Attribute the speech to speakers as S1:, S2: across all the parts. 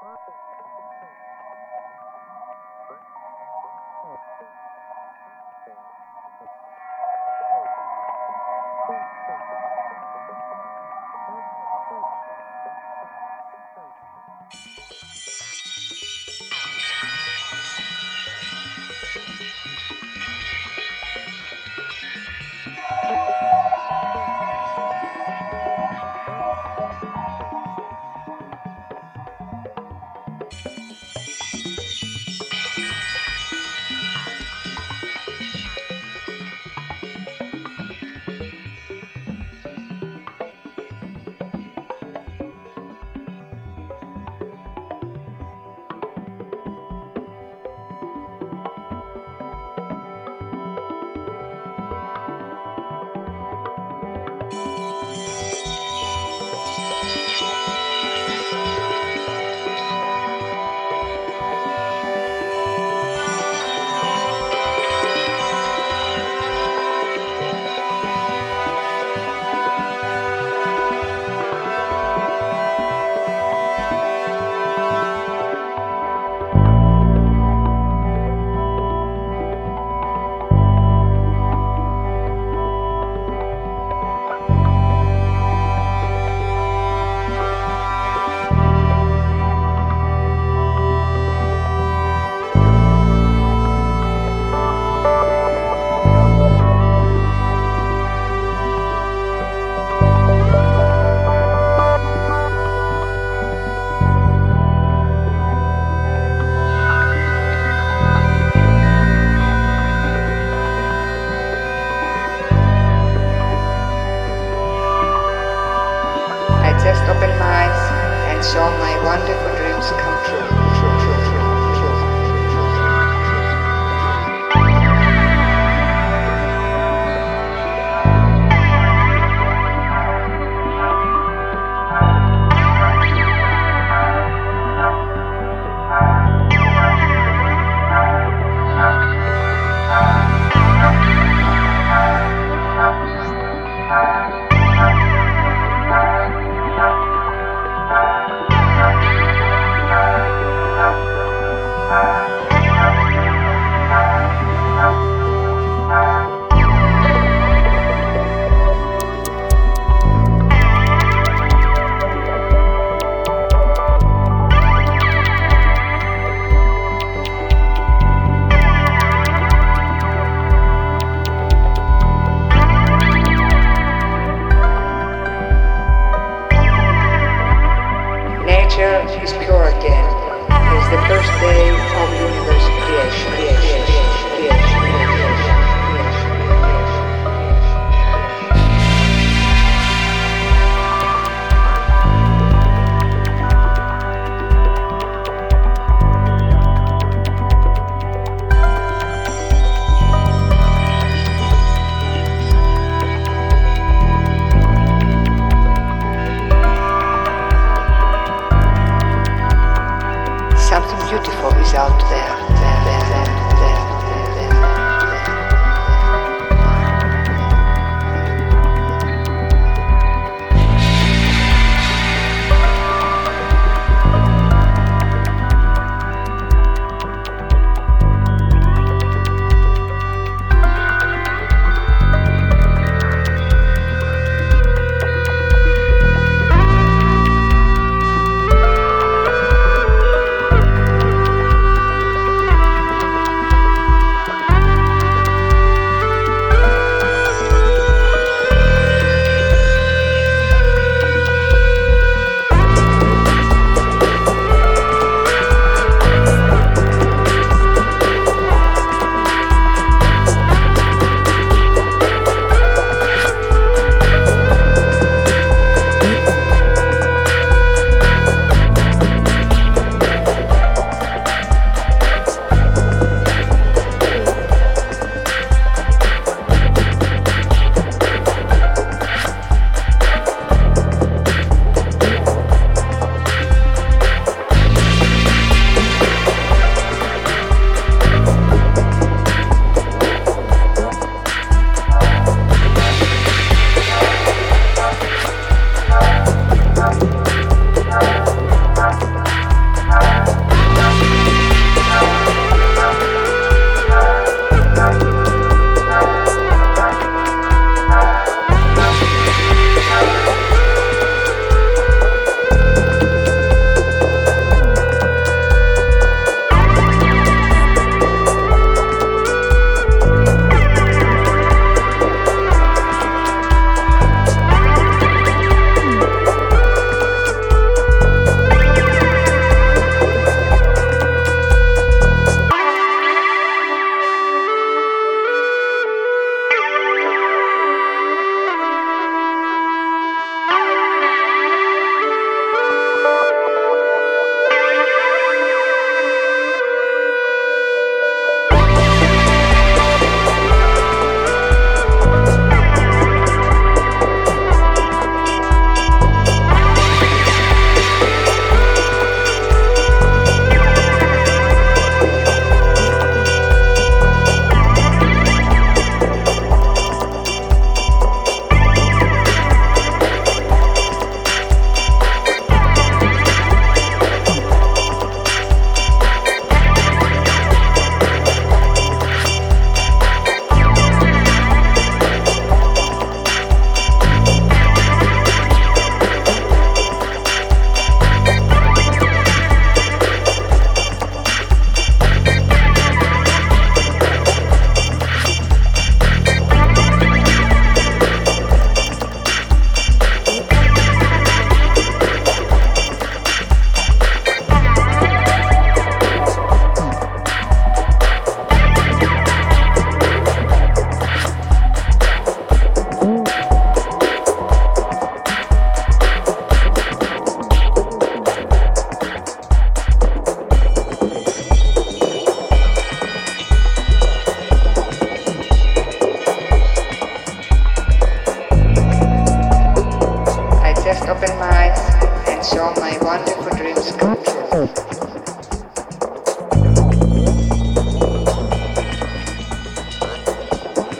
S1: Bye. Beautiful dreams come there.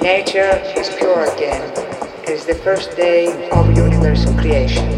S1: Nature is pure again. It is the first day of universal creation.